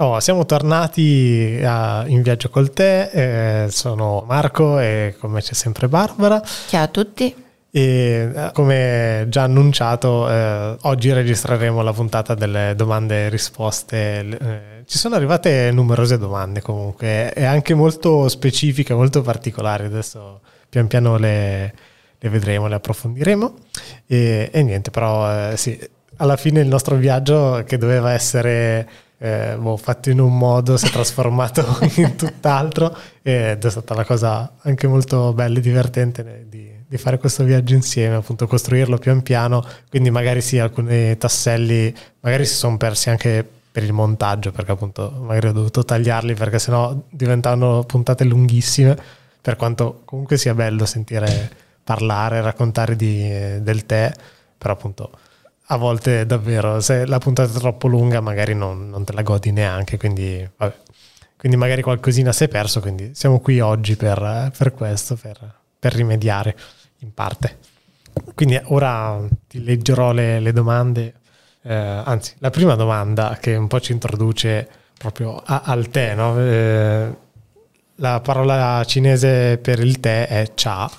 Oh, siamo tornati a, in viaggio col te, eh, sono Marco e come c'è sempre Barbara. Ciao a tutti. E eh, come già annunciato, eh, oggi registreremo la puntata delle domande e risposte. Eh, ci sono arrivate numerose domande comunque e anche molto specifiche, molto particolari. Adesso pian piano le, le vedremo, le approfondiremo. E, e niente, però eh, sì, alla fine il nostro viaggio che doveva essere eh, boh, fatto in un modo si è trasformato in tutt'altro ed è stata una cosa anche molto bella e divertente di, di, fare questo viaggio insieme, appunto costruirlo pian piano, quindi magari sì, alcuni tasselli magari si sono persi anche per il montaggio, perché appunto magari ho dovuto tagliarli perché sennò diventavano puntate lunghissime, per quanto comunque sia bello sentire parlare, raccontare di, del tè, però appunto a volte davvero, se la puntata è troppo lunga magari non, non te la godi neanche, quindi, quindi magari qualcosina si è perso, quindi siamo qui oggi per, per questo, per, per, rimediare in parte. Quindi ora ti leggerò le, le domande, eh, anzi la prima domanda che un po' ci introduce proprio a, al tè, no? eh, la parola cinese per il tè è cha.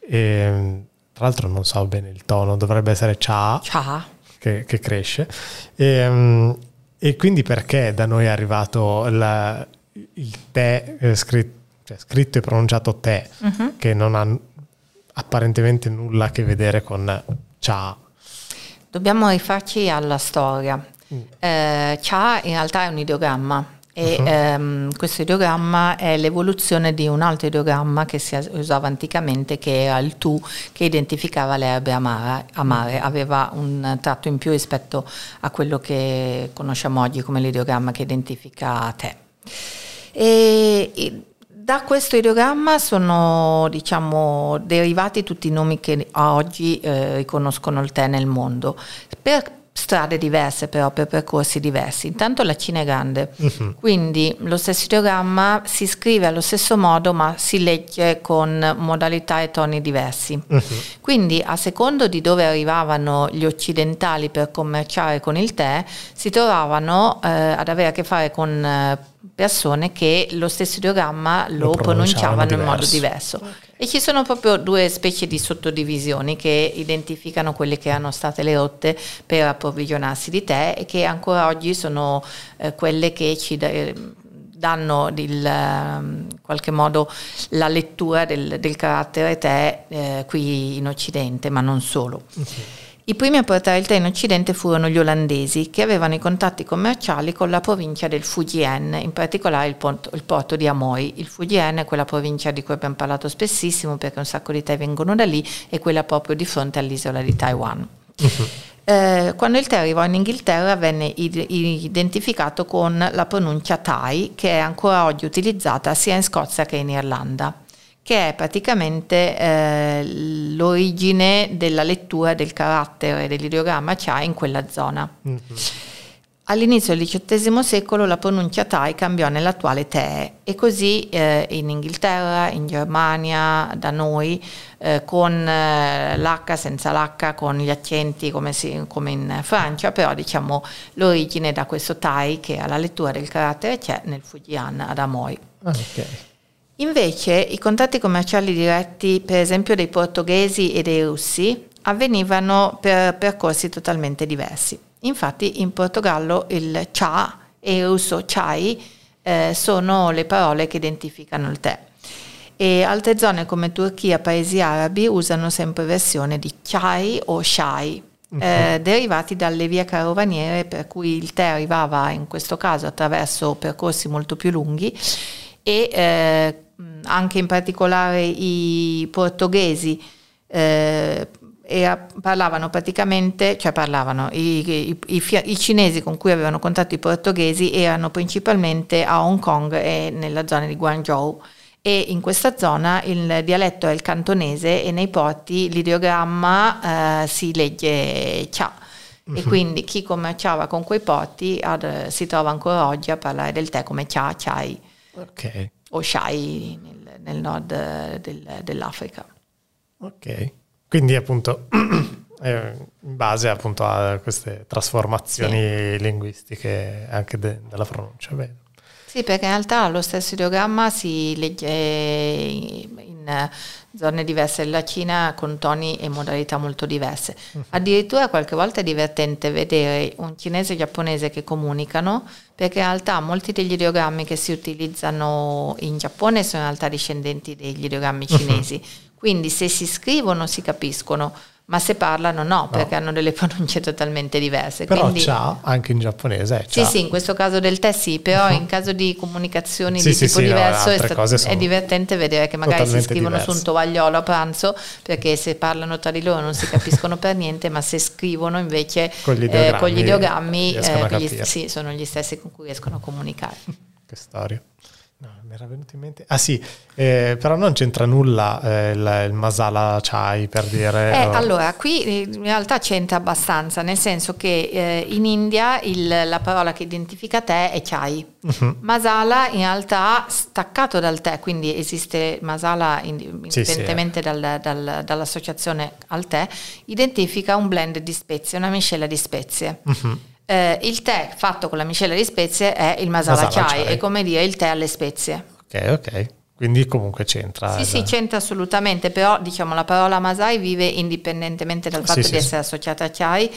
E, tra l'altro non so bene il tono, dovrebbe essere cha, cha. Che, che, cresce. E, um, e, quindi perché da noi è arrivato la, il tè eh, scritto, cioè, scritto, e pronunciato tè, uh-huh. che non ha apparentemente nulla a che vedere con cha? Dobbiamo rifarci alla storia. Mm. Eh, cha in realtà è un ideogramma e uh-huh. ehm, questo ideogramma è l'evoluzione di un altro ideogramma che si usava anticamente che era il tu che identificava le erbe amare, amare. Mm. aveva un tratto in più rispetto a quello che conosciamo oggi come l'ideogramma che identifica te. E, e da questo ideogramma sono diciamo, derivati tutti i nomi che oggi eh, riconoscono il tè nel mondo. Per strade diverse però per percorsi diversi. Intanto la Cina è grande, uh-huh. quindi lo stesso ideogramma si scrive allo stesso modo ma si legge con modalità e toni diversi. Uh-huh. Quindi a secondo di dove arrivavano gli occidentali per commerciare con il tè, si trovavano eh, ad avere a che fare con eh, persone che lo stesso ideogramma lo, lo pronunciavano, pronunciavano in modo diverso. Okay. E ci sono proprio due specie di sottodivisioni che identificano quelle che erano state le rotte per approvvigionarsi di tè e che ancora oggi sono eh, quelle che ci da- danno il, ehm, in qualche modo la lettura del, del carattere tè eh, qui in Occidente, ma non solo. Okay. I primi a portare il tè in Occidente furono gli olandesi, che avevano i contatti commerciali con la provincia del Fujian, in particolare il, porto, il porto di Amoy. Il Fujian è quella provincia di cui abbiamo parlato spessissimo perché un sacco di tè vengono da lì e quella proprio di fronte all'isola di Taiwan. Uh-huh. Eh, quando il tè arrivò in Inghilterra venne identificato con la pronuncia Thai, che è ancora oggi utilizzata sia in Scozia che in Irlanda che è praticamente eh, l'origine della lettura del carattere dell'ideogramma Cha in quella zona. Mm-hmm. All'inizio del XVIII secolo la pronuncia Thai cambiò nell'attuale Te e così eh, in Inghilterra, in Germania, da noi, eh, con eh, l'H senza l'H, con gli accenti come, si, come, in Francia, però diciamo l'origine da questo Thai che ha la lettura del carattere c'è nel Fujian ad Amoy. Ah, okay. Invece i contatti commerciali diretti, per esempio dei portoghesi e dei russi, avvenivano per percorsi totalmente diversi. Infatti in Portogallo il cha e il russo chai eh, sono le parole che identificano il tè. E altre zone come Turchia, paesi arabi usano sempre versione di chai o shai, uh-huh. eh, derivati dalle vie carovaniere per cui il tè arrivava in questo caso attraverso percorsi molto più lunghi e eh, anche in particolare i portoghesi eh, parlavano praticamente, cioè parlavano, i, i, i, i, cinesi con cui avevano contatto i portoghesi erano principalmente a Hong Kong e nella zona di Guangzhou e in questa zona il dialetto è il cantonese e nei porti l'ideogramma eh, si legge cha. E mhm. quindi chi commerciava con quei porti ad, si trova ancora oggi a parlare del tè come cha, chai. Ok o Shai nel, nel nord del, dell'Africa. Ok, quindi appunto eh, in base appunto a queste trasformazioni sì. linguistiche anche de- della pronuncia. Bene. Sì, perché in realtà lo stesso ideogramma si legge in zone diverse della Cina con toni e modalità molto diverse. Uh-huh. Addirittura qualche volta è divertente vedere un cinese e giapponese che comunicano, perché in realtà molti degli ideogrammi che si utilizzano in Giappone sono in realtà discendenti degli ideogrammi cinesi. Uh-huh. Quindi se si scrivono si capiscono, ma se parlano no, perché no. hanno delle pronunce totalmente diverse. Però Quindi, ciao, anche in giapponese. Ciao. Sì, sì, in questo caso del tè sì, però in caso di comunicazioni sì, di sì, tipo sì, diverso no, è, sta- è, divertente vedere che magari si scrivono diverse. su un tovagliolo a pranzo, perché se parlano tra di loro non si capiscono per niente, ma se scrivono invece con gli ideogrammi, eh, con gli ideogrammi eh, gli, sì, sono gli stessi con cui riescono a comunicare. che storia. No, mi era venuto in mente. Ah sì, eh, però non c'entra nulla eh, il, il, masala chai per dire... Eh, oh. Allora, qui eh, in realtà c'entra abbastanza, nel senso che eh, in India il, la parola che identifica tè è chai. Uh-huh. Masala in realtà staccato dal tè, quindi esiste masala indipendentemente sì, sì. dal, dal, dall'associazione al tè, identifica un blend di spezie, una miscela di spezie. Uh-huh. Eh, il tè fatto con la miscela di spezie è il masala, masala chai, chai, è come dire il tè alle spezie. Ok, ok. Quindi comunque c'entra. Sì, sì, c'entra assolutamente, però diciamo la parola Masai vive indipendentemente dal fatto sì, di sì, essere associata a chai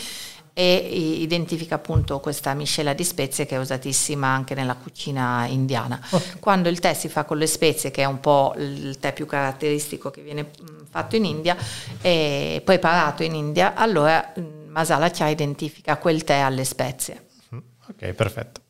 e identifica appunto questa miscela di spezie che è usatissima anche nella cucina indiana. Okay. Quando il tè si fa con le spezie, che è un po' il tè più caratteristico che viene fatto in India e preparato in India, allora Masala Chai identifica quel tè alle spezie. Mm, ok, perfetto.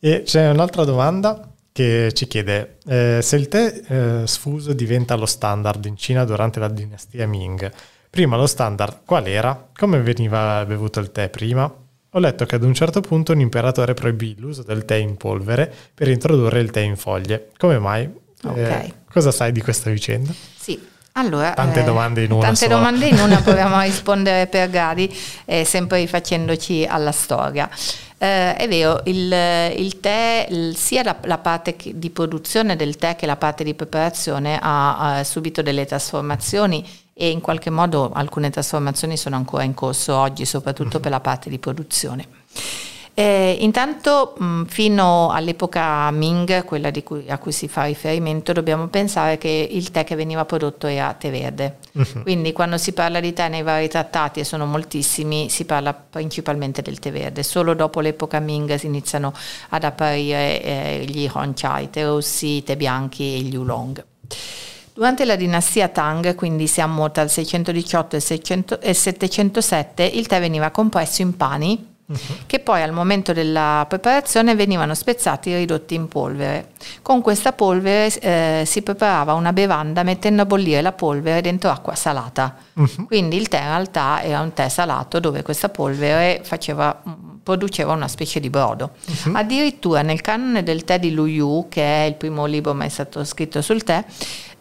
E c'è un'altra domanda che ci chiede eh, se il tè eh, sfuso diventa lo standard in Cina durante la dinastia Ming. Prima lo standard qual era? Come veniva bevuto il tè prima? Ho letto che ad un certo punto un imperatore proibì l'uso del tè in polvere per introdurre il tè in foglie. Come mai? Okay. Eh, cosa sai di questa vicenda? Sì, allora, tante eh, domande in una. Tante sola. domande in una proviamo a rispondere per gradi, eh, sempre rifacendoci alla storia. Eh, è vero, il, il tè, il, sia la, la parte di produzione del tè che la parte di preparazione ha, ha subito delle trasformazioni e in qualche modo alcune trasformazioni sono ancora in corso oggi, soprattutto mm-hmm. per la parte di produzione. Eh, intanto mh, fino all'epoca Ming, quella cui, a cui si fa riferimento, dobbiamo pensare che il tè che veniva prodotto era tè verde. Uh-huh. Quindi quando si parla di tè nei vari trattati, e sono moltissimi, si parla principalmente del tè verde. Solo dopo l'epoca Ming si iniziano ad apparire eh, gli Hon Chai, tè rossi, i tè bianchi e gli Oolong. Durante la dinastia Tang, quindi siamo tra il 618 e il 707, il tè veniva compresso in pani uh-huh. che poi al momento della preparazione venivano spezzati e ridotti in polvere. Con questa polvere eh, si preparava una bevanda mettendo a bollire la polvere dentro acqua salata. Uh-huh. Quindi il tè in realtà era un tè salato dove questa polvere faceva, produceva una specie di brodo. Uh-huh. Addirittura nel canone del tè di Lu Yu, che è il primo libro mai stato scritto sul tè,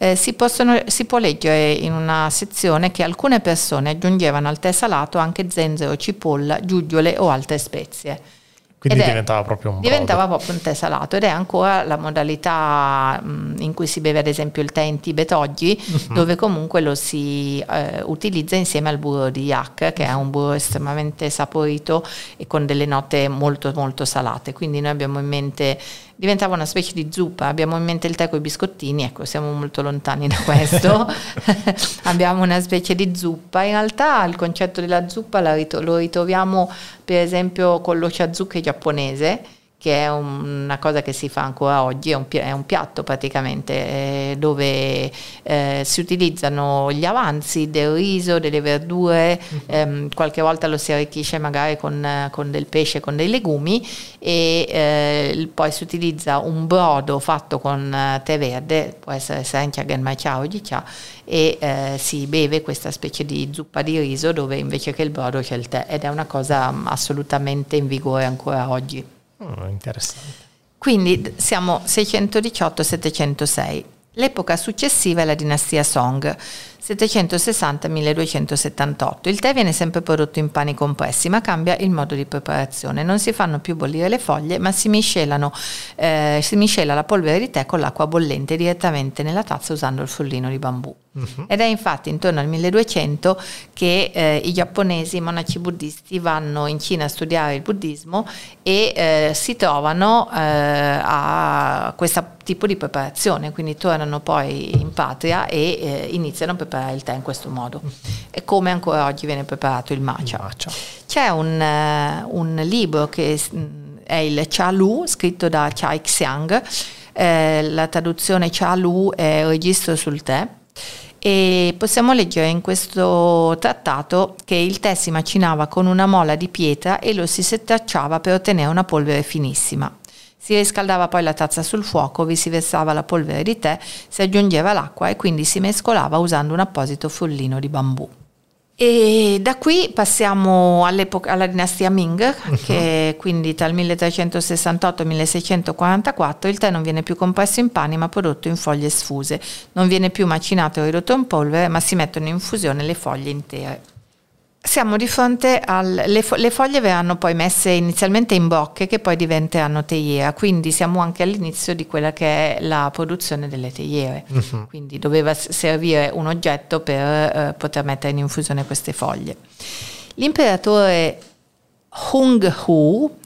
eh, si, possono, si, può leggere in una sezione che alcune persone aggiungevano al tè salato anche zenzero, cipolla, giuggiole o altre spezie. Quindi diventava proprio un Diventava proprio un tè salato ed è ancora la modalità mh, in cui si beve ad esempio il tè in Tibet oggi, uh-huh. dove comunque lo si eh, utilizza insieme al burro di yak, che è un burro estremamente saporito e con delle note molto molto salate. Quindi noi abbiamo in mente diventava una specie di zuppa. Abbiamo in mente il tè con i biscottini, ecco, siamo molto lontani da questo. abbiamo una specie di zuppa. In realtà il concetto della zuppa lo ritroviamo per esempio con l'ochazuke giapponese che è una cosa che si fa ancora oggi, è un, piatto praticamente eh, dove eh, si utilizzano gli avanzi del riso, delle verdure, uh-huh. ehm, qualche volta lo si arricchisce magari con, con, del pesce, con dei legumi e eh, poi si utilizza un brodo fatto con eh, tè verde, può essere sencha, genmaicha o jicha e eh, si beve questa specie di zuppa di riso dove invece che il brodo c'è il tè ed è una cosa assolutamente in vigore ancora oggi. Oh, interessante. Quindi siamo 618-706. L'epoca successiva è la dinastia Song. 760-1278. Il tè viene sempre prodotto in pani compressi, ma cambia il modo di preparazione. Non si fanno più bollire le foglie, ma si, eh, si miscela la polvere di tè con l'acqua bollente direttamente nella tazza usando il frullino di bambù. Uh-huh. Ed è infatti intorno al 1200 che eh, i giapponesi, i monaci buddisti, vanno in Cina a studiare il buddismo e eh, si trovano eh, a questo tipo di preparazione, quindi tornano poi in patria e eh, iniziano a preparare il tè in questo modo. E come ancora oggi viene preparato il matcha. Il matcha. C'è un, uh, un, libro che è il Cha Lu, scritto da Chai Xiang, eh, la traduzione Cha Lu è registro sul tè e possiamo leggere in questo trattato che il tè si macinava con una mola di pietra e lo si setacciava per ottenere una polvere finissima. Si riscaldava poi la tazza sul fuoco, vi si versava la polvere di tè, si aggiungeva l'acqua e quindi si mescolava usando un apposito frullino di bambù. E da qui passiamo alla dinastia Ming, uh-huh. che quindi tra il 1368 e il 1644 il tè non viene più compresso in pani ma prodotto in foglie sfuse, non viene più macinato o ridotto in polvere ma si mettono in fusione le foglie intere. Siamo di fronte alle le, fo- foglie verranno poi messe inizialmente in bocche che poi diventeranno teiera, quindi siamo anche all'inizio di quella che è la produzione delle teiere. Uh-huh. Quindi doveva servire un oggetto per eh, poter mettere in infusione queste foglie. L'imperatore Hung Hu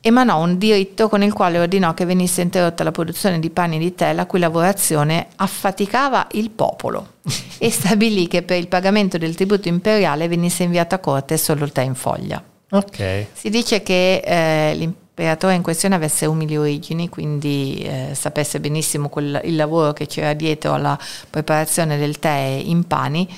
emanò un diritto con il quale ordinò che venisse interrotta la produzione di pani di tè la cui lavorazione affaticava il popolo e stabilì che per il pagamento del tributo imperiale venisse inviato a corte solo il tè in foglia. Okay. Si dice che eh, l'imperatore in questione avesse umili origini, quindi eh, sapesse benissimo quel, il lavoro che c'era dietro alla preparazione del tè in pani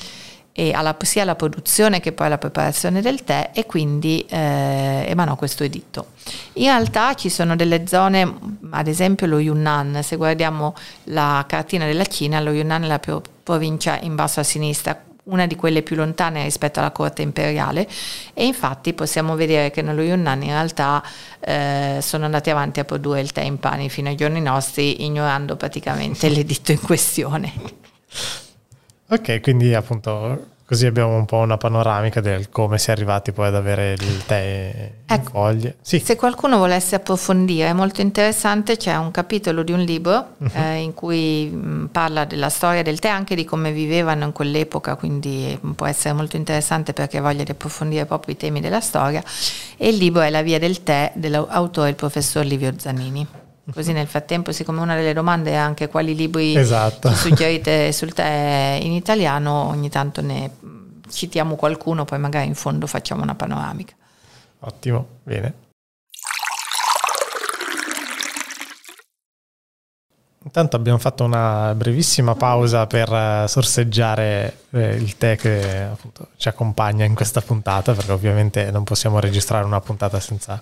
alla, sia alla produzione che poi alla preparazione del tè e quindi eh, emanò questo editto. In realtà ci sono delle zone, ad esempio lo Yunnan, se guardiamo la cartina della Cina, lo Yunnan è la provincia in basso a sinistra, una di quelle più lontane rispetto alla corte imperiale e infatti possiamo vedere che nello Yunnan in realtà eh, sono andati avanti a produrre il tè in pani fino ai giorni nostri ignorando praticamente l'editto in questione. Ok, quindi appunto così abbiamo un po' una panoramica del come si è arrivati poi ad avere il tè in ecco, foglie. Sì. Se qualcuno volesse approfondire, è molto interessante, c'è un capitolo di un libro uh-huh. eh, in cui mh, parla della storia del tè, anche di come vivevano in quell'epoca, quindi può essere molto interessante perché voglia di approfondire proprio i temi della storia. E il libro è La via del tè dell'autore il professor Livio Zanini. Così nel frattempo, siccome una delle domande è anche quali libri esatto. suggerite sul tè in italiano, ogni tanto ne citiamo qualcuno, poi magari in fondo facciamo una panoramica. Ottimo, bene. Intanto abbiamo fatto una brevissima pausa per eh, sorseggiare eh, il tè che appunto ci accompagna in questa puntata, perché ovviamente non possiamo registrare una puntata senza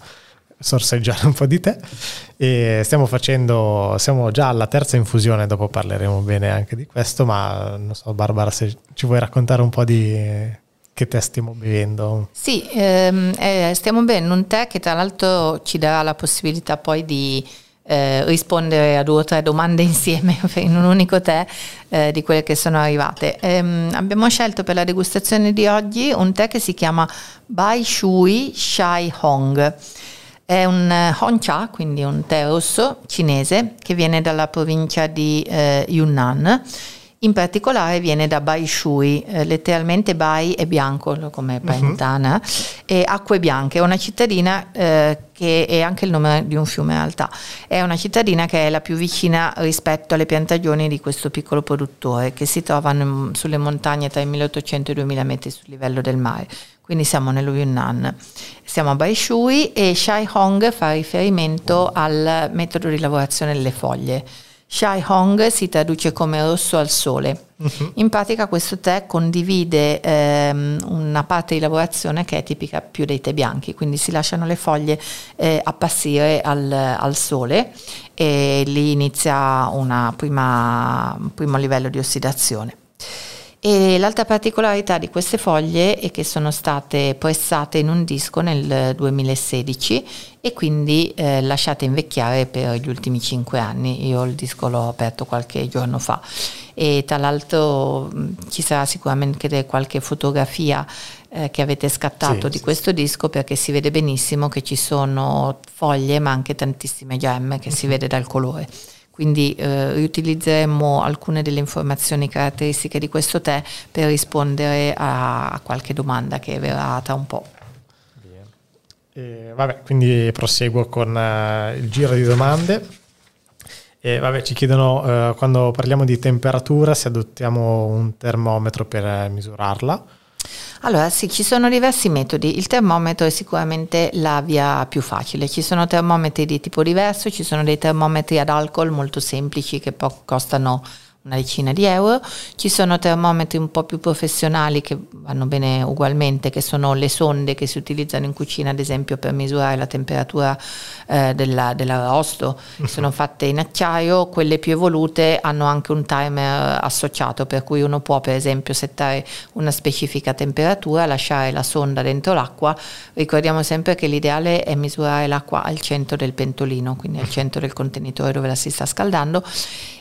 sorseggiare un po' di tè e stiamo facendo, siamo già alla terza infusione, dopo parleremo bene anche di questo, ma non so Barbara se ci vuoi raccontare un po' di che tè stiamo bevendo. Sì, ehm, eh, stiamo bevendo un tè che tra l'altro ci darà la possibilità poi di eh, rispondere a due o tre domande insieme in un unico tè eh, di quelle che sono arrivate. Ehm, abbiamo scelto per la degustazione di oggi un tè che si chiama Bai Shui Shai Hong. È un eh, Honcha, quindi un tè rosso cinese che viene dalla provincia di eh, Yunnan. In particolare viene da Bai Shui, eh, letteralmente Bai è bianco come Pentana, uh-huh. e Acque Bianche, è una cittadina eh, che è anche il nome di un fiume in realtà, è una cittadina che è la più vicina rispetto alle piantagioni di questo piccolo produttore che si trovano sulle montagne tra i 1800 e i 2000 metri sul livello del mare quindi siamo nello Yunnan. Siamo a Baishui e Shai Hong fa riferimento al metodo di lavorazione delle foglie. Shai Hong si traduce come rosso al sole. Uh-huh. In pratica questo tè condivide ehm, una parte di lavorazione che è tipica più dei tè bianchi, quindi si lasciano le foglie eh, appassire al, al, sole e lì inizia un primo livello di ossidazione. E l'altra particolarità di queste foglie è che sono state pressate in un disco nel 2016 e quindi eh, lasciate invecchiare per gli ultimi 5 anni. Io il disco l'ho aperto qualche giorno fa e tra l'altro ci sarà sicuramente qualche fotografia eh, che avete scattato sì, di sì. questo disco perché si vede benissimo che ci sono foglie ma anche tantissime gemme che mm-hmm. si mhm. vede dal colore. Quindi eh, riutilizzeremo alcune delle informazioni caratteristiche di questo tè per rispondere a, a qualche domanda che verrà tra un po'. E, vabbè, quindi proseguo con uh, il giro di domande. E, vabbè, ci chiedono uh, quando parliamo di temperatura se adottiamo un termometro per misurarla. Allora sì, ci sono diversi metodi, il termometro è sicuramente la via più facile, ci sono termometri di tipo diverso, ci sono dei termometri ad alcol molto semplici che po- costano una decina di euro. Ci sono termometri un po' più professionali che vanno bene ugualmente, che sono le sonde che si utilizzano in cucina, ad esempio, per misurare la temperatura eh, della, dell'arrosto. Sono fatte in acciaio, quelle più evolute hanno anche un timer associato, per cui uno può, per esempio, settare una specifica temperatura, lasciare la sonda dentro l'acqua. Ricordiamo sempre che l'ideale è misurare l'acqua al centro del pentolino, quindi al centro del contenitore dove la si sta scaldando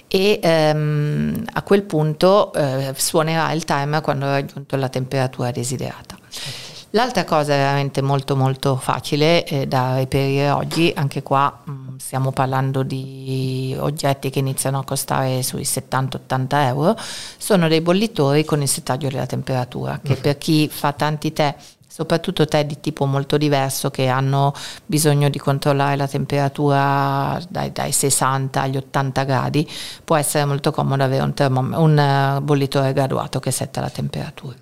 e ehm, a quel punto eh, suonerà il timer quando ha raggiunto la temperatura desiderata. L'altra cosa veramente molto molto facile eh, da reperire oggi, anche qua mh, mm, stiamo parlando di oggetti che iniziano a costare sui 70-80 euro, sono dei bollitori con il settaggio della temperatura, che mm. per chi fa tanti tè soprattutto tè di tipo molto diverso che hanno bisogno di controllare la temperatura dai, dai 60 agli 80 gradi, può essere molto comodo avere un, termom- un eh, bollitore graduato che setta la temperatura.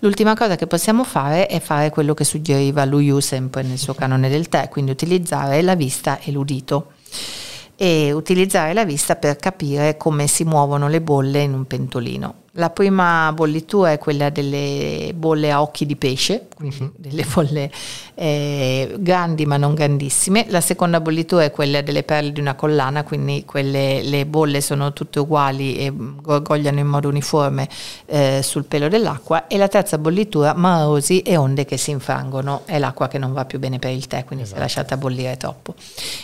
L'ultima cosa che possiamo fare è fare quello che suggeriva Lu sempre nel suo canone del tè, quindi utilizzare la vista e l'udito e utilizzare la vista per capire come si muovono le bolle in un pentolino. La prima bollitura è quella delle bolle a occhi di pesce, uh-huh. delle bolle eh, grandi ma non grandissime. La seconda bollitura è quella delle perle di una collana, quindi quelle, le bolle sono tutte uguali e gorgogliano in modo uniforme eh, sul pelo dell'acqua. E la terza bollitura, marosi e onde che si infrangono, è l'acqua che non va più bene per il tè, quindi esatto. si è esatto. lasciata bollire troppo.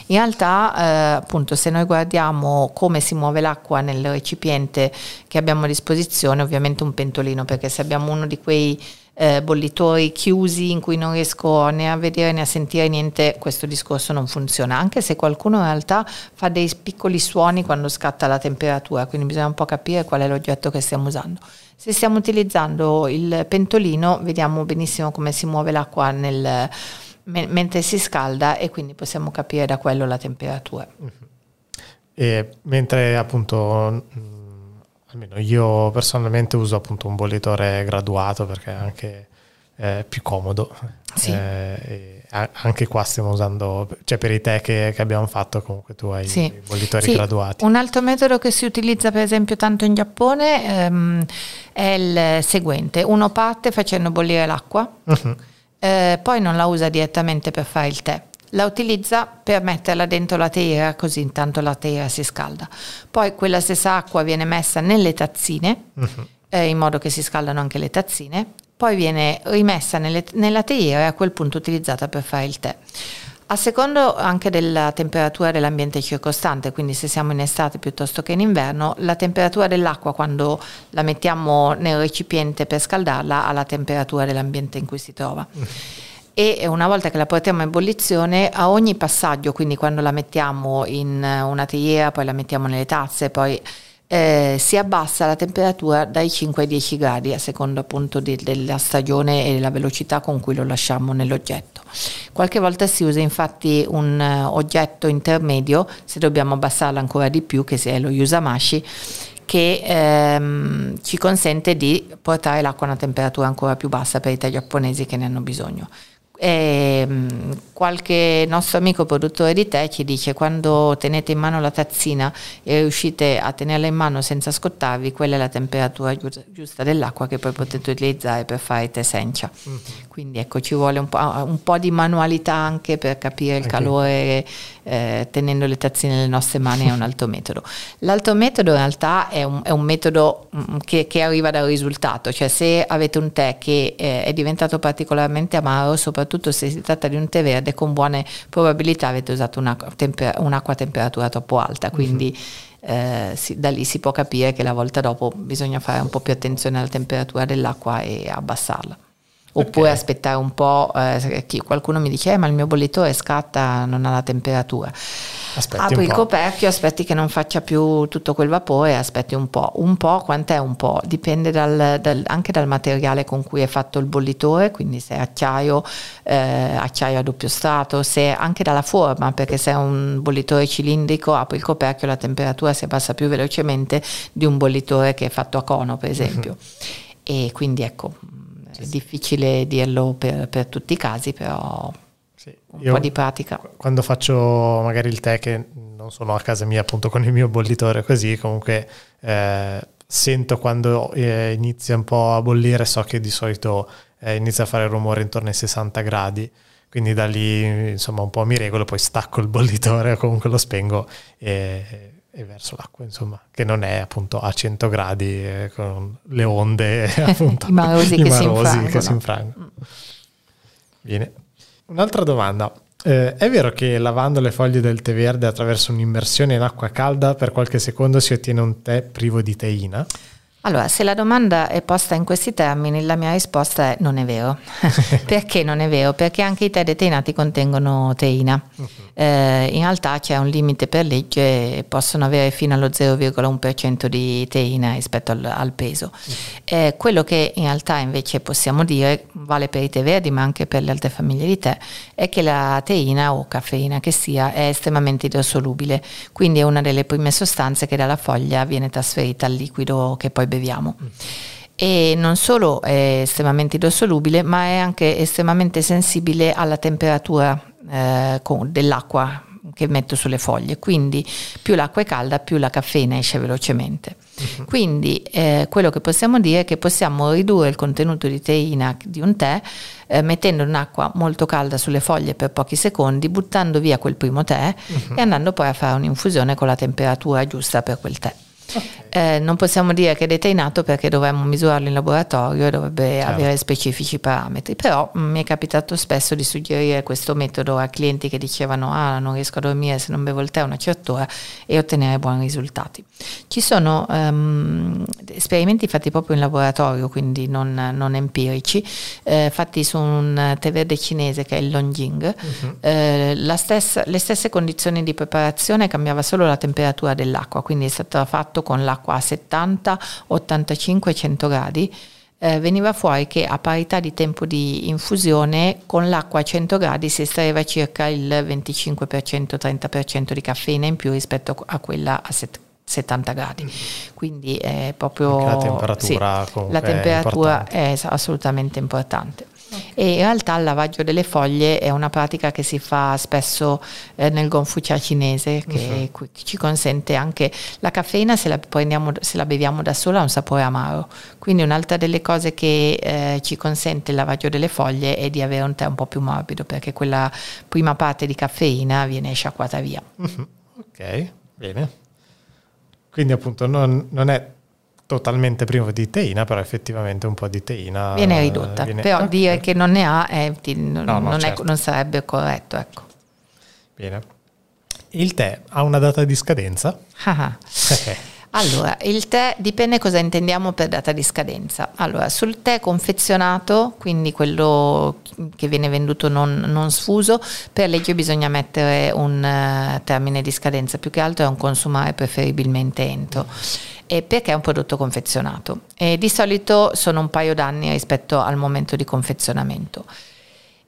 In realtà, eh, appunto, se noi guardiamo come si muove l'acqua nel recipiente che abbiamo a disposizione, soluzione ovviamente un pentolino perché se abbiamo uno di quei eh, bollitori chiusi in cui non riesco né a vedere né a sentire niente, questo discorso non funziona, anche se qualcuno in realtà fa dei piccoli suoni quando scatta la temperatura, quindi bisogna un po' capire qual è l'oggetto che stiamo usando. Se stiamo utilizzando il pentolino, vediamo benissimo come si muove l'acqua nel, me, mentre si scalda e quindi possiamo capire da quello la temperatura. E mentre appunto almeno io personalmente uso appunto un bollitore graduato perché è anche eh, più comodo. Sì. Eh, anche qua stiamo usando, cioè per i tè che, che abbiamo fatto comunque tu hai sì. i bollitori sì. graduati. Un altro metodo che si utilizza per esempio tanto in Giappone ehm, è il seguente, uno parte facendo bollire l'acqua, uh-huh. eh, poi non la usa direttamente per fare il tè la utilizza per metterla dentro la teiera così intanto la teiera si scalda. Poi quella stessa acqua viene messa nelle tazzine uh-huh. eh, in modo che si scaldano anche le tazzine, poi viene rimessa nelle, nella teiera e a quel punto utilizzata per fare il tè. A secondo anche della temperatura dell'ambiente circostante, quindi se siamo in estate piuttosto che in inverno, la temperatura dell'acqua quando la mettiamo nel recipiente per scaldarla ha la temperatura dell'ambiente in cui si trova. Uh-huh e una volta che la portiamo in ebollizione a ogni passaggio, quindi quando la mettiamo in una teiera, poi la mettiamo nelle tazze, poi eh, si abbassa la temperatura dai 5 ai 10 gradi a seconda appunto di, della stagione e della velocità con cui lo lasciamo nell'oggetto. Qualche volta si usa infatti un uh, oggetto intermedio, se dobbiamo abbassarlo ancora di più, che è lo Yusamashi, che ehm, ci consente di portare l'acqua a una temperatura ancora più bassa per i tè giapponesi che ne hanno bisogno. E, ehm, qualche nostro amico produttore di tè ci dice quando tenete in mano la tazzina e riuscite a tenerla in mano senza scottarvi, quella è la temperatura giusta dell'acqua che poi potete utilizzare per fare tè sencha. Mm-hmm. Quindi ecco ci vuole un po', un po', di manualità anche per capire il okay. calore eh, tenendo le tazzine nelle nostre mani è un altro metodo. L'altro metodo in realtà è un, è un metodo mm, che, che, arriva dal risultato, cioè se avete un tè che eh, è diventato particolarmente amaro, soprattutto se si tratta di un tè verde, con buone probabilità avete usato una, temper- un'acqua a temperatura troppo alta, quindi mm-hmm eh, si, da lì si può capire che la volta dopo bisogna fare un po' più attenzione alla temperatura dell'acqua e abbassarla. Oppure okay. aspettare un po', eh, qualcuno mi dice eh, ma il mio bollitore scatta, non ha la temperatura. Aspetti Apri il coperchio, aspetti che non faccia più tutto quel vapore, aspetti un po'. Un po', quant'è un po'? Dipende dal, dal, anche dal materiale con cui è fatto il bollitore, quindi se è acciaio, eh, acciaio a doppio strato, se anche dalla forma, perché se è un bollitore cilindrico, apri il coperchio, la temperatura si abbassa più velocemente di un bollitore che è fatto a cono, per esempio. Mm-hmm. E quindi ecco, è difficile dirlo per, per tutti i casi, però sì, un po' di pratica. Quando faccio magari il tè, che non sono a casa mia appunto con il mio bollitore così, comunque eh, sento quando eh, inizia un po' a bollire, so che di solito eh, inizia a fare rumore intorno ai 60 gradi. Quindi da lì insomma un po' mi regolo, poi stacco il bollitore o comunque lo spengo e, e verso l'acqua, insomma, che non è appunto a 100 gradi eh, con le onde, appunto, i marosi, i che, marosi si che si infrangono. Bene. Un'altra domanda. Eh, è vero che lavando le foglie del tè verde attraverso un'immersione in acqua calda per qualche secondo si ottiene un tè privo di teina? Allora, se la domanda è posta in questi termini, la mia risposta è non è vero. Perché non è vero? Perché anche i tè deteinati contengono teina. Uh-huh. Eh, in realtà c'è un limite per legge, possono avere fino allo 0,1% di teina rispetto al, al peso. Uh-huh. Eh, quello che in realtà invece possiamo dire, vale per i tè verdi ma anche per le altre famiglie di tè, è che la teina o caffeina che sia è estremamente idrosolubile, quindi è una delle prime sostanze che dalla foglia viene trasferita al liquido che poi beviamo. E non solo è estremamente idrosolubile, ma è anche estremamente sensibile alla temperatura eh, dell'acqua che metto sulle foglie, quindi più l'acqua è calda più la caffeina esce velocemente. Uh-huh. Quindi eh, quello che possiamo dire è che possiamo ridurre il contenuto di teina di un tè eh, mettendo un'acqua molto calda sulle foglie per pochi secondi, buttando via quel primo tè uh-huh. e andando poi a fare un'infusione con la temperatura giusta per quel tè. Eh, non possiamo dire che è deteinato perché dovremmo misurarlo in laboratorio e dovrebbe certo. avere specifici parametri, però mh, mm, mi è capitato spesso di suggerire questo metodo a clienti che dicevano ah non riesco a dormire se non bevo il tè una certa ora e ottenere buoni risultati. Ci sono um, esperimenti fatti proprio in laboratorio, quindi non, non empirici, eh, fatti su un tè verde cinese che è il Longjing. Uh-huh. Eh, stessa, le stesse condizioni di preparazione cambiava solo la temperatura dell'acqua, quindi è stato fatto fatto con l'acqua a 70, 85, 100 gradi, eh, veniva fuori che a parità di tempo di infusione con l'acqua a 100 gradi si estraeva circa il 25%-30% di caffeina in più rispetto a quella a 70. 70 gradi. Quindi è proprio Anche la temperatura, sì, la temperatura è, è, assolutamente importante. Okay. E in realtà il lavaggio delle foglie è una pratica che si fa spesso eh, nel gonfucia cinese che uh-huh. ci consente anche la caffeina se la, se la beviamo da sola ha un sapore amaro. Quindi un'altra delle cose che eh, ci consente il lavaggio delle foglie è di avere un tè un po' più morbido perché quella prima parte di caffeina viene sciacquata via. Uh-huh. Ok, bene. Quindi appunto non, non è totalmente privo di teina, però effettivamente un po' di teina viene ridotta. Viene... Però dire che non ne ha è, non, no, no, non, certo. è, non, sarebbe corretto. Ecco. Bene. Il tè ha una data di scadenza? Ah. allora, il tè dipende cosa intendiamo per data di scadenza. Allora, sul tè confezionato, quindi quello che viene venduto non, non sfuso, per legge bisogna mettere un uh, termine di scadenza, più che altro è un consumare preferibilmente entro e perché è un prodotto confezionato e di solito sono un paio d'anni rispetto al momento di confezionamento.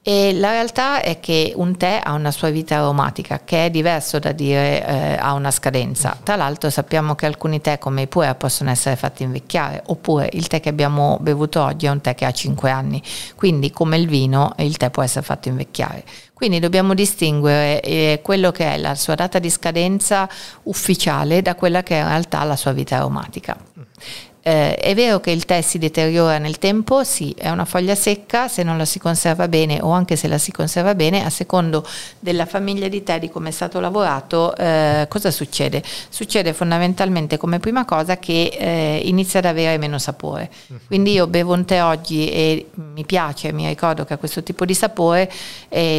E la realtà è che un tè ha una sua vita aromatica che è diverso da dire eh, ha una scadenza. Tra l'altro sappiamo che alcuni tè come i puer possono essere fatti invecchiare, oppure il tè che abbiamo bevuto oggi è un tè che ha 5 anni, quindi come il vino il tè può essere fatto invecchiare. Quindi dobbiamo distinguere eh, quello che è la sua data di scadenza ufficiale da quella che è in realtà la sua vita aromatica. Eh, è vero che il tè si deteriora nel tempo, sì, è una foglia secca, se non la si conserva bene o anche se la si conserva bene, a secondo della famiglia di tè, di come è stato lavorato, eh, cosa succede? Succede fondamentalmente come prima cosa che eh, inizia ad avere meno sapore. Mhm. Quindi io bevo un tè oggi e mi piace, mi ricordo che ha questo tipo di sapore,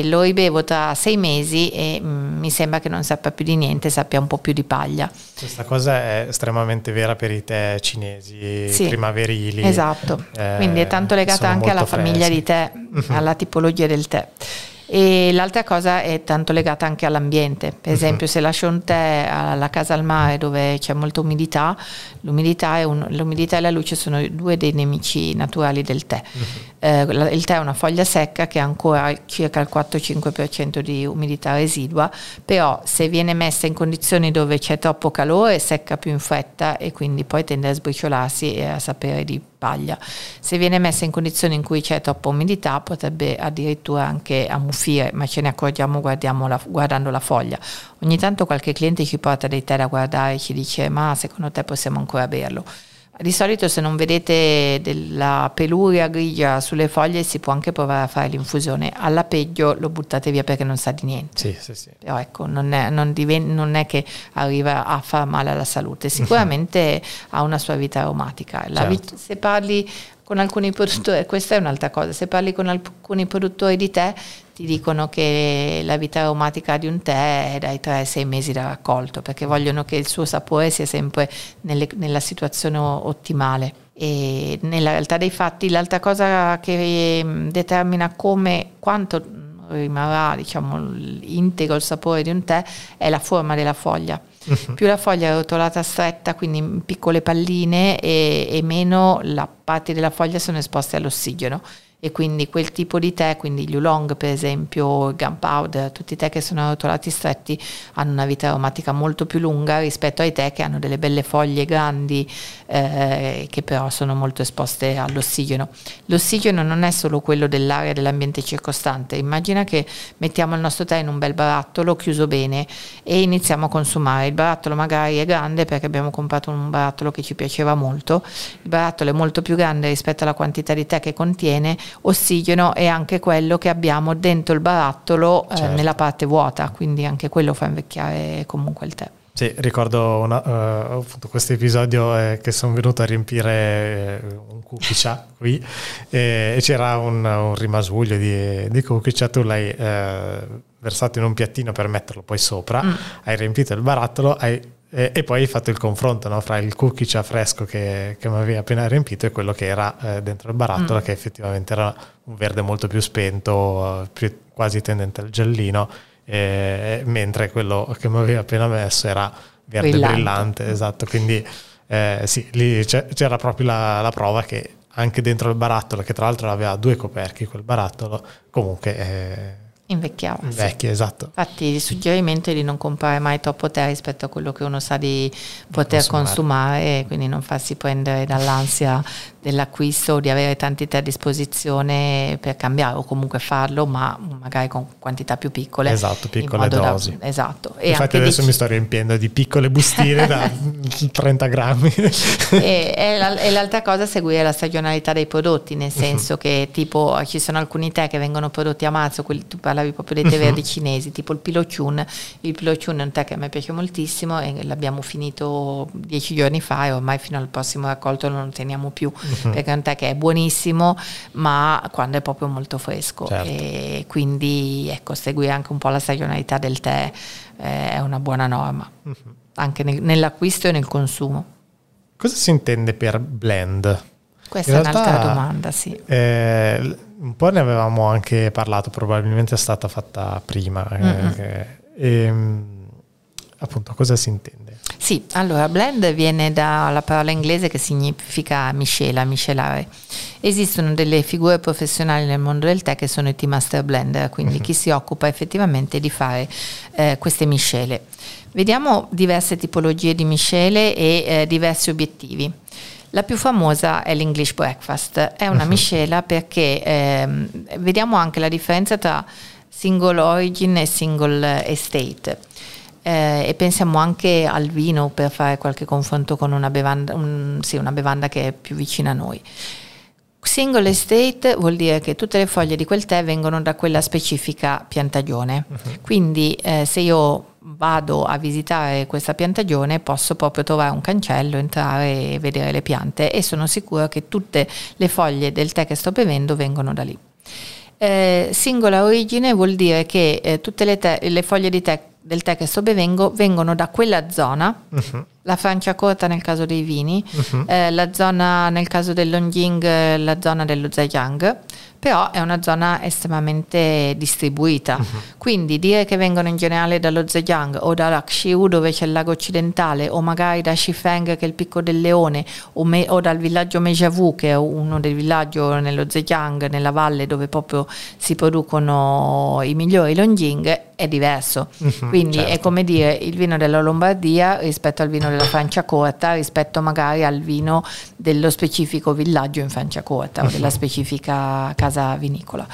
lo ribevo tra sei mesi e mm, mi sembra che non sappia più di niente, sappia un po' più di paglia. Questa cosa è estremamente vera per i tè cinesi mesi sì, primaverili. Esatto, eh, quindi è tanto legata anche alla freschi. famiglia di tè, alla tipologia del tè. E l'altra cosa è tanto legata anche all'ambiente, per mhm. esempio uh-huh. se lascio un tè alla casa al mare dove c'è molta umidità, l'umidità e, un, l'umidità e la luce sono due dei nemici naturali del tè. Uh-huh. Eh, il tè è una foglia secca che ha ancora circa il 4-5% di umidità residua, però se viene messa in condizioni dove c'è troppo calore secca più in fretta e quindi poi tende a sbriciolarsi e a sapere di paglia. Se viene messa in condizioni in cui c'è troppa umidità potrebbe addirittura anche ammuffire, ma ce ne accorgiamo la, guardando la foglia. Ogni tanto qualche cliente ci porta dei tè da guardare e ci dice ma secondo te possiamo ancora berlo? Di solito se non vedete della peluria grigia sulle foglie si può anche provare a fare l'infusione, alla peggio lo buttate via perché non sa di niente. Sì, sì, sì. Però ecco, non è, non, diven- non è, che arriva a far male alla salute, sicuramente ha una sua vita aromatica. Certo. Vit- se parli con alcuni produttori, questa è un'altra cosa, se parli con alcuni produttori di tè ti dicono che la vita aromatica di un tè è dai 3 ai 6 mesi da raccolto perché vogliono che il suo sapore sia sempre nelle, nella situazione ottimale. E nella realtà dei fatti l'altra cosa che mm, determina come, quanto rimarrà diciamo, integro il sapore di un tè è la forma della foglia. Più la foglia è rotolata stretta, quindi in piccole palline, e, e meno la parte della foglia sono esposte all'ossigeno e quindi quel tipo di tè, quindi gli oolong per esempio, il gunpowder, tutti i tè che sono rotolati stretti hanno una vita aromatica molto più lunga rispetto ai tè che hanno delle belle foglie grandi eh, che però sono molto esposte all'ossigeno. L'ossigeno non è solo quello dell'aria dell'ambiente circostante, immagina che mettiamo il nostro tè in un bel barattolo chiuso bene e iniziamo a consumare. Il barattolo magari è grande perché abbiamo comprato un barattolo che ci piaceva molto, il barattolo è molto più grande rispetto alla quantità di tè che contiene ossigeno è anche quello che abbiamo dentro il barattolo eh, certo. nella parte vuota, quindi anche quello fa invecchiare comunque il tè. Sì, ricordo una, uh, questo episodio eh, che sono venuto a riempire eh, un cuccia qui e, e, c'era un, un rimasuglio di, di cuccia, tu l'hai eh, versato in un piattino per metterlo poi sopra, mm. hai riempito il barattolo, hai e, e, poi hai fatto il confronto no, fra il cookie fresco che, che mi avevi appena riempito e quello che era eh, dentro il barattolo, mm. che effettivamente era un verde molto più spento, più, quasi tendente al giallino, eh, mentre quello che mi avevi appena messo era verde brillante. brillante esatto. Quindi eh, sì, lì c'era proprio la, la, prova che anche dentro il barattolo, che tra l'altro aveva due coperchi, quel barattolo, comunque eh, Invecchiava. Invecchia, sì. esatto. Infatti il suggerimento è di non comprare mai troppo tè rispetto a quello che uno sa di poter consumare, consumare quindi non farsi prendere dall'ansia dell'acquisto o di avere tanti tè a disposizione per cambiare o comunque farlo, ma magari con quantità più piccole. Esatto, piccole dosi. Da, esatto. E Infatti adesso di... mi sto riempiendo di piccole bustine da 30 grammi. e, e, la, e, l'altra cosa è seguire la stagionalità dei prodotti, nel senso uh-huh. che tipo ci sono alcuni tè che vengono prodotti a marzo, quelli, tu parlavi proprio dei tè uh-huh. verdi cinesi, tipo il Pilochun. Il Pilochun è un tè che a me piace moltissimo e l'abbiamo finito dieci giorni fa e ormai fino al prossimo raccolto non lo teniamo più. Uh-huh uh-huh. perché è un tè che è buonissimo, ma quando è proprio molto fresco. Certo. E quindi ecco, seguire anche un po' la stagionalità del tè eh, è una buona norma, uh-huh. anche nel, nell'acquisto e nel consumo. Cosa si intende per blend? Questa In è realtà, un'altra domanda, sì. Eh, un po' ne avevamo anche parlato, probabilmente è stata fatta prima. Eh, ehm, appunto, cosa si intende? Sì, allora blend viene dalla parola inglese che significa miscela, miscelare. Esistono delle figure professionali nel mondo del tè che sono i tea master blender, quindi uh-huh. chi si occupa effettivamente di fare eh, queste miscele. Vediamo diverse tipologie di miscele e eh, diversi obiettivi. La più famosa è l'English breakfast, è una uh-huh. miscela perché ehm, vediamo anche la differenza tra single origin e single estate. Eh, e pensiamo anche al vino per fare qualche confronto con una bevanda, un, sì, una bevanda che è più vicina a noi. Single estate vuol dire che tutte le foglie di quel tè vengono da quella specifica piantagione. Uh-huh. Quindi eh, se io vado a visitare questa piantagione posso proprio trovare un cancello, entrare e vedere le piante e sono sicura che tutte le foglie del tè che sto bevendo vengono da lì. Eh, singola origine vuol dire che eh, tutte le, te- le foglie di tè del tè che sto bevendo vengono da quella zona, uh-huh. la Francia corta nel caso dei vini, uh-huh. eh, la zona nel caso del Longjing, la zona dello Zhejiang, però è una zona estremamente distribuita. Uh-huh. Quindi dire che vengono in generale dallo Zhejiang o da Xiu dove c'è il lago occidentale o magari da Shifeng che è il picco del leone o, me, o dal villaggio Mejavu che è uno dei villaggi nello Zhejiang, nella valle dove proprio si producono i migliori Longjing è diverso. Uh-huh, Quindi certo. è come dire il vino della Lombardia rispetto al vino della Francia corta, rispetto magari al vino dello specifico villaggio in Francia corta uh-huh. o della specifica casa casa vinicola.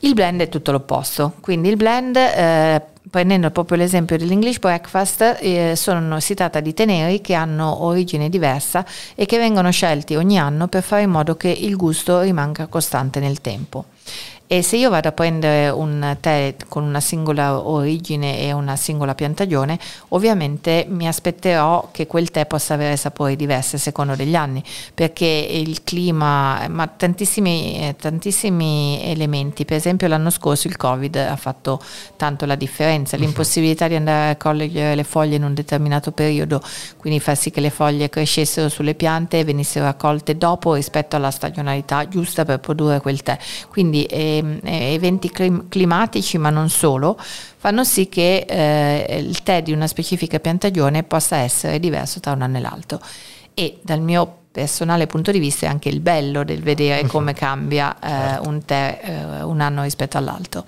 Il blend è tutto l'opposto, quindi il blend, eh, prendendo proprio l'esempio dell'English Breakfast, eh, sono, si tratta di teneri che hanno origine diversa e che vengono scelti ogni anno per fare in modo che il gusto rimanga costante nel tempo. E se io vado a prendere un tè con una singola origine e una singola piantagione, ovviamente mi aspetterò che quel tè possa avere sapori diversi a seconda degli anni, perché il clima, ma tantissimi, tantissimi elementi, per esempio l'anno scorso il Covid ha fatto tanto la differenza, l'impossibilità di andare a cogliere le foglie in un determinato periodo, quindi far sì che le foglie crescessero sulle piante e venissero raccolte dopo rispetto alla stagionalità giusta per produrre quel tè. Quindi eh, Ehm, eventi climatici, ma non solo, fanno sì che eh, il tè di una specifica piantagione possa essere diverso tra un anno e l'altro. E dal mio personale punto di vista è anche il bello del vedere come cambia eh, certo. un tè eh, un anno rispetto all'altro.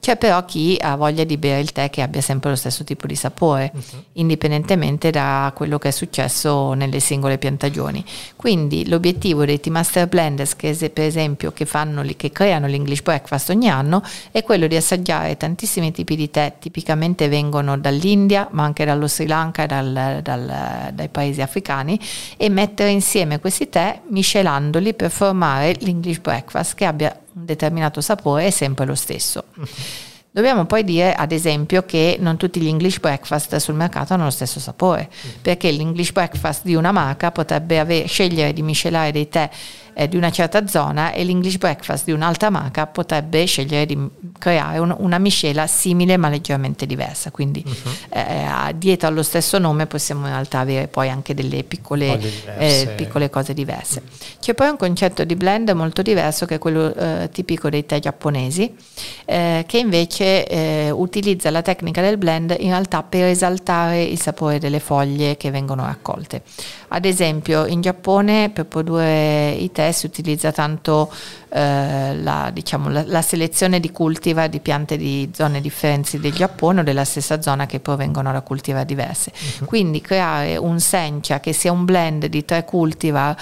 C'è però chi ha voglia di bere il tè che abbia sempre lo stesso tipo di sapore, uh-huh. indipendentemente da quello che è successo nelle singole piantagioni. Quindi l'obiettivo dei Tea Master Blenders, che per esempio che, fanno, che creano l'English Breakfast ogni anno, è quello di assaggiare tantissimi tipi di tè, tipicamente vengono dall'India, ma anche dallo Sri Lanka e dal, dal, dai paesi africani, e mettere insieme questi tè miscelandoli per formare l'English Breakfast che abbia un determinato sapore è sempre lo stesso. Dobbiamo poi dire, ad esempio, che non tutti gli English breakfast sul mercato hanno lo stesso sapore, perché l'English breakfast di una marca potrebbe avere, scegliere di miscelare dei tè eh, di una certa zona e l'English breakfast di un'altra marca potrebbe scegliere di creare un, una miscela simile ma leggermente diversa. Quindi uh-huh. eh, dietro allo stesso nome possiamo in realtà avere poi anche delle piccole, eh, piccole cose diverse. C'è poi un concetto di blend molto diverso che è quello eh, tipico dei tè giapponesi, eh, che invece eh, utilizza la tecnica del blend in realtà per esaltare il sapore delle foglie che vengono raccolte. Ad esempio in Giappone per produrre i tè si utilizza tanto eh, la, diciamo, la, la, selezione di cultivar di piante di zone differenti del Giappone o della stessa zona che provengono da cultivar diverse. Uh-huh. Quindi creare un sencha che sia un blend di tre cultivar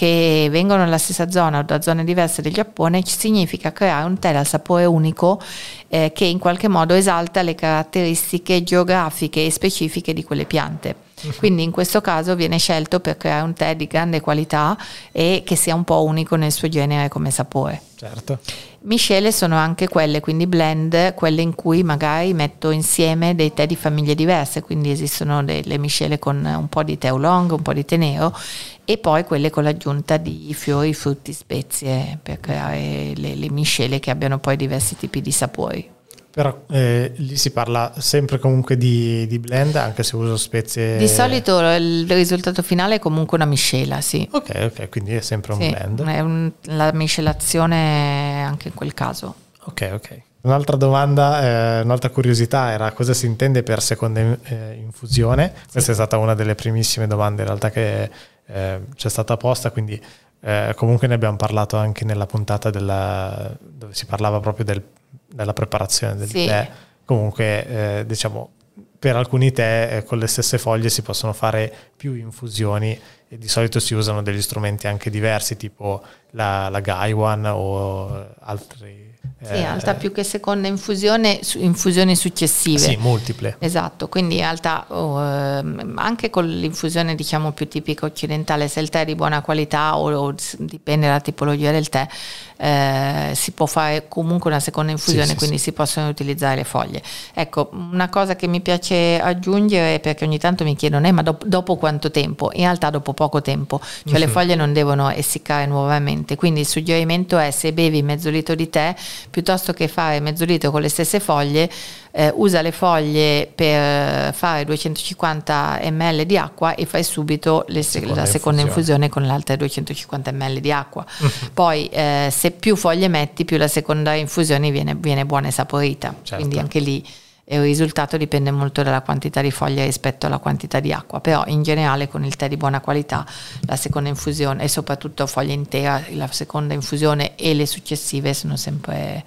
che vengono dalla stessa zona o da zone diverse del Giappone significa creare un tè dal sapore unico eh, che in qualche modo esalta le caratteristiche geografiche e specifiche di quelle piante. Mhm. Quindi in questo caso viene scelto per creare un tè di grande qualità e che sia un po' unico nel suo genere come sapore. Certo. Miscele sono anche quelle, quindi blend, quelle in cui magari metto insieme dei tè di famiglie diverse, quindi esistono delle miscele con un po' di tè oolong, un po' di tè nero e poi quelle con l'aggiunta di fiori, frutti, spezie per creare le, le miscele che abbiano poi diversi tipi di sapori. Però eh, lì si parla sempre comunque di, di, blend, anche se uso spezie. Di solito il risultato finale è comunque una miscela, sì. Ok, ok, quindi è sempre un sì, blend. È un, la miscelazione anche in quel caso. Ok, ok. Un'altra domanda, eh, un'altra curiosità era cosa si intende per seconda eh, infusione. Questa è stata una delle primissime domande in realtà che eh, c'è stata posta, quindi eh, comunque ne abbiamo parlato anche nella puntata della, dove si parlava proprio del nella preparazione del sì. tè. Comunque, eh, diciamo, per alcuni tè eh, con le stesse foglie si possono fare più infusioni e di solito si usano degli strumenti anche diversi tipo la, la Gaiwan o altri sì, in realtà più che seconda infusione, infusioni successive. Sì, multiple. Esatto, quindi in realtà oh, ehm, anche con l'infusione diciamo più tipica occidentale, se il tè è di buona qualità o, o dipende dalla tipologia del tè, eh, si può fare comunque una seconda infusione, sì, quindi sì, si possono utilizzare le foglie. Ecco, una cosa che mi piace aggiungere, perché ogni tanto mi chiedono, eh, ma dopo, dopo quanto tempo? In realtà dopo poco tempo, cioè uh-huh. le foglie non devono essiccare nuovamente, quindi il suggerimento è se bevi mezzo litro di tè, piuttosto che fare mezzo litro con le stesse foglie, eh, usa le foglie per fare 250 ml di acqua e fai subito le, seconda la seconda infusione. infusione con le altre 250 ml di acqua. Mhm. Poi eh, se più foglie metti, più la seconda infusione viene, viene buona e saporita. Certo. Quindi anche lì il risultato dipende molto dalla quantità di foglie rispetto alla quantità di acqua, però in generale con il tè di buona qualità la seconda infusione e soprattutto foglia intera, la seconda infusione e le successive sono sempre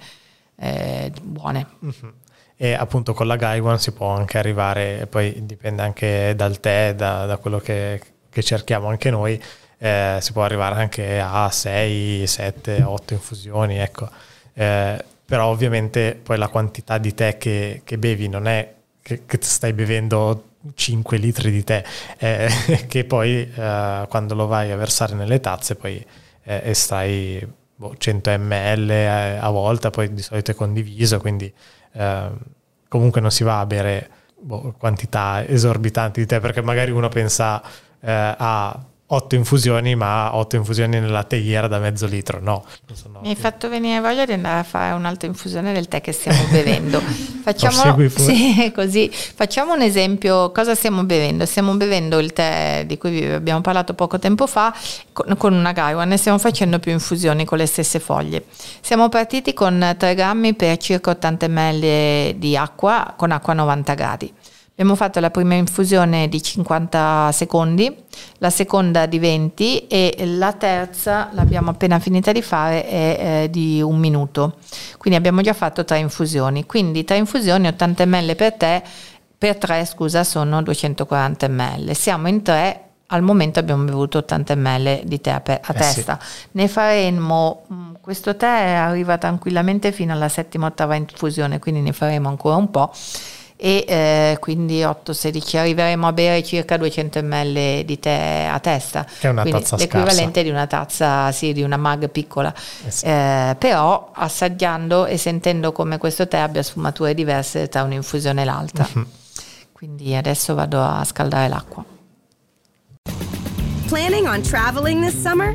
eh, buone. Mm-hmm. E appunto con la Gaiwan si può anche arrivare, poi dipende anche dal tè, da, da quello che, che, cerchiamo anche noi, eh, si può arrivare anche a 6, 7, 8 infusioni, ecco. Eh, però ovviamente poi la quantità di tè che, che bevi non è che, che, stai bevendo 5 litri di tè, eh, che poi eh, quando lo vai a versare nelle tazze poi eh, estrai boh, 100 ml a, volta, poi di solito è condiviso, quindi ehm, comunque non si va a bere boh, quantità esorbitanti di tè, perché magari uno pensa eh, a otto infusioni, ma otto infusioni nella teiera da mezzo litro, no. Mi hai fatto venire voglia di andare a fare un'altra infusione del tè che stiamo bevendo. Facciamo, sì, così. Facciamo un esempio, cosa stiamo bevendo? Stiamo bevendo il tè di cui abbiamo parlato poco tempo fa con, con una Gaiwan e stiamo facendo più infusioni con le stesse foglie. Siamo partiti con 3 grammi per circa 80 ml di acqua con acqua a 90 gradi. Abbiamo fatto la prima infusione di 50 secondi, la seconda di 20 e la terza l'abbiamo appena finita di fare è eh, di un minuto. Quindi abbiamo già fatto tre infusioni. Quindi tre infusioni, 80 ml per te, per tre scusa sono 240 ml. Siamo in tre, al momento abbiamo bevuto 80 ml di tè a, pe- a eh testa. Sì. Ne faremo, mm, questo tè arriva tranquillamente fino alla settima, ottava infusione, quindi ne faremo ancora un po' e eh, quindi 8-16 arriveremo a bere circa 200 ml di tè a testa che è una quindi tazza l'equivalente scarsa. di una tazza sì di una mug piccola eh sì. eh, però assaggiando e sentendo come questo tè abbia sfumature diverse tra un'infusione e l'altra mm-hmm. quindi adesso vado a scaldare l'acqua Planning on traveling this summer?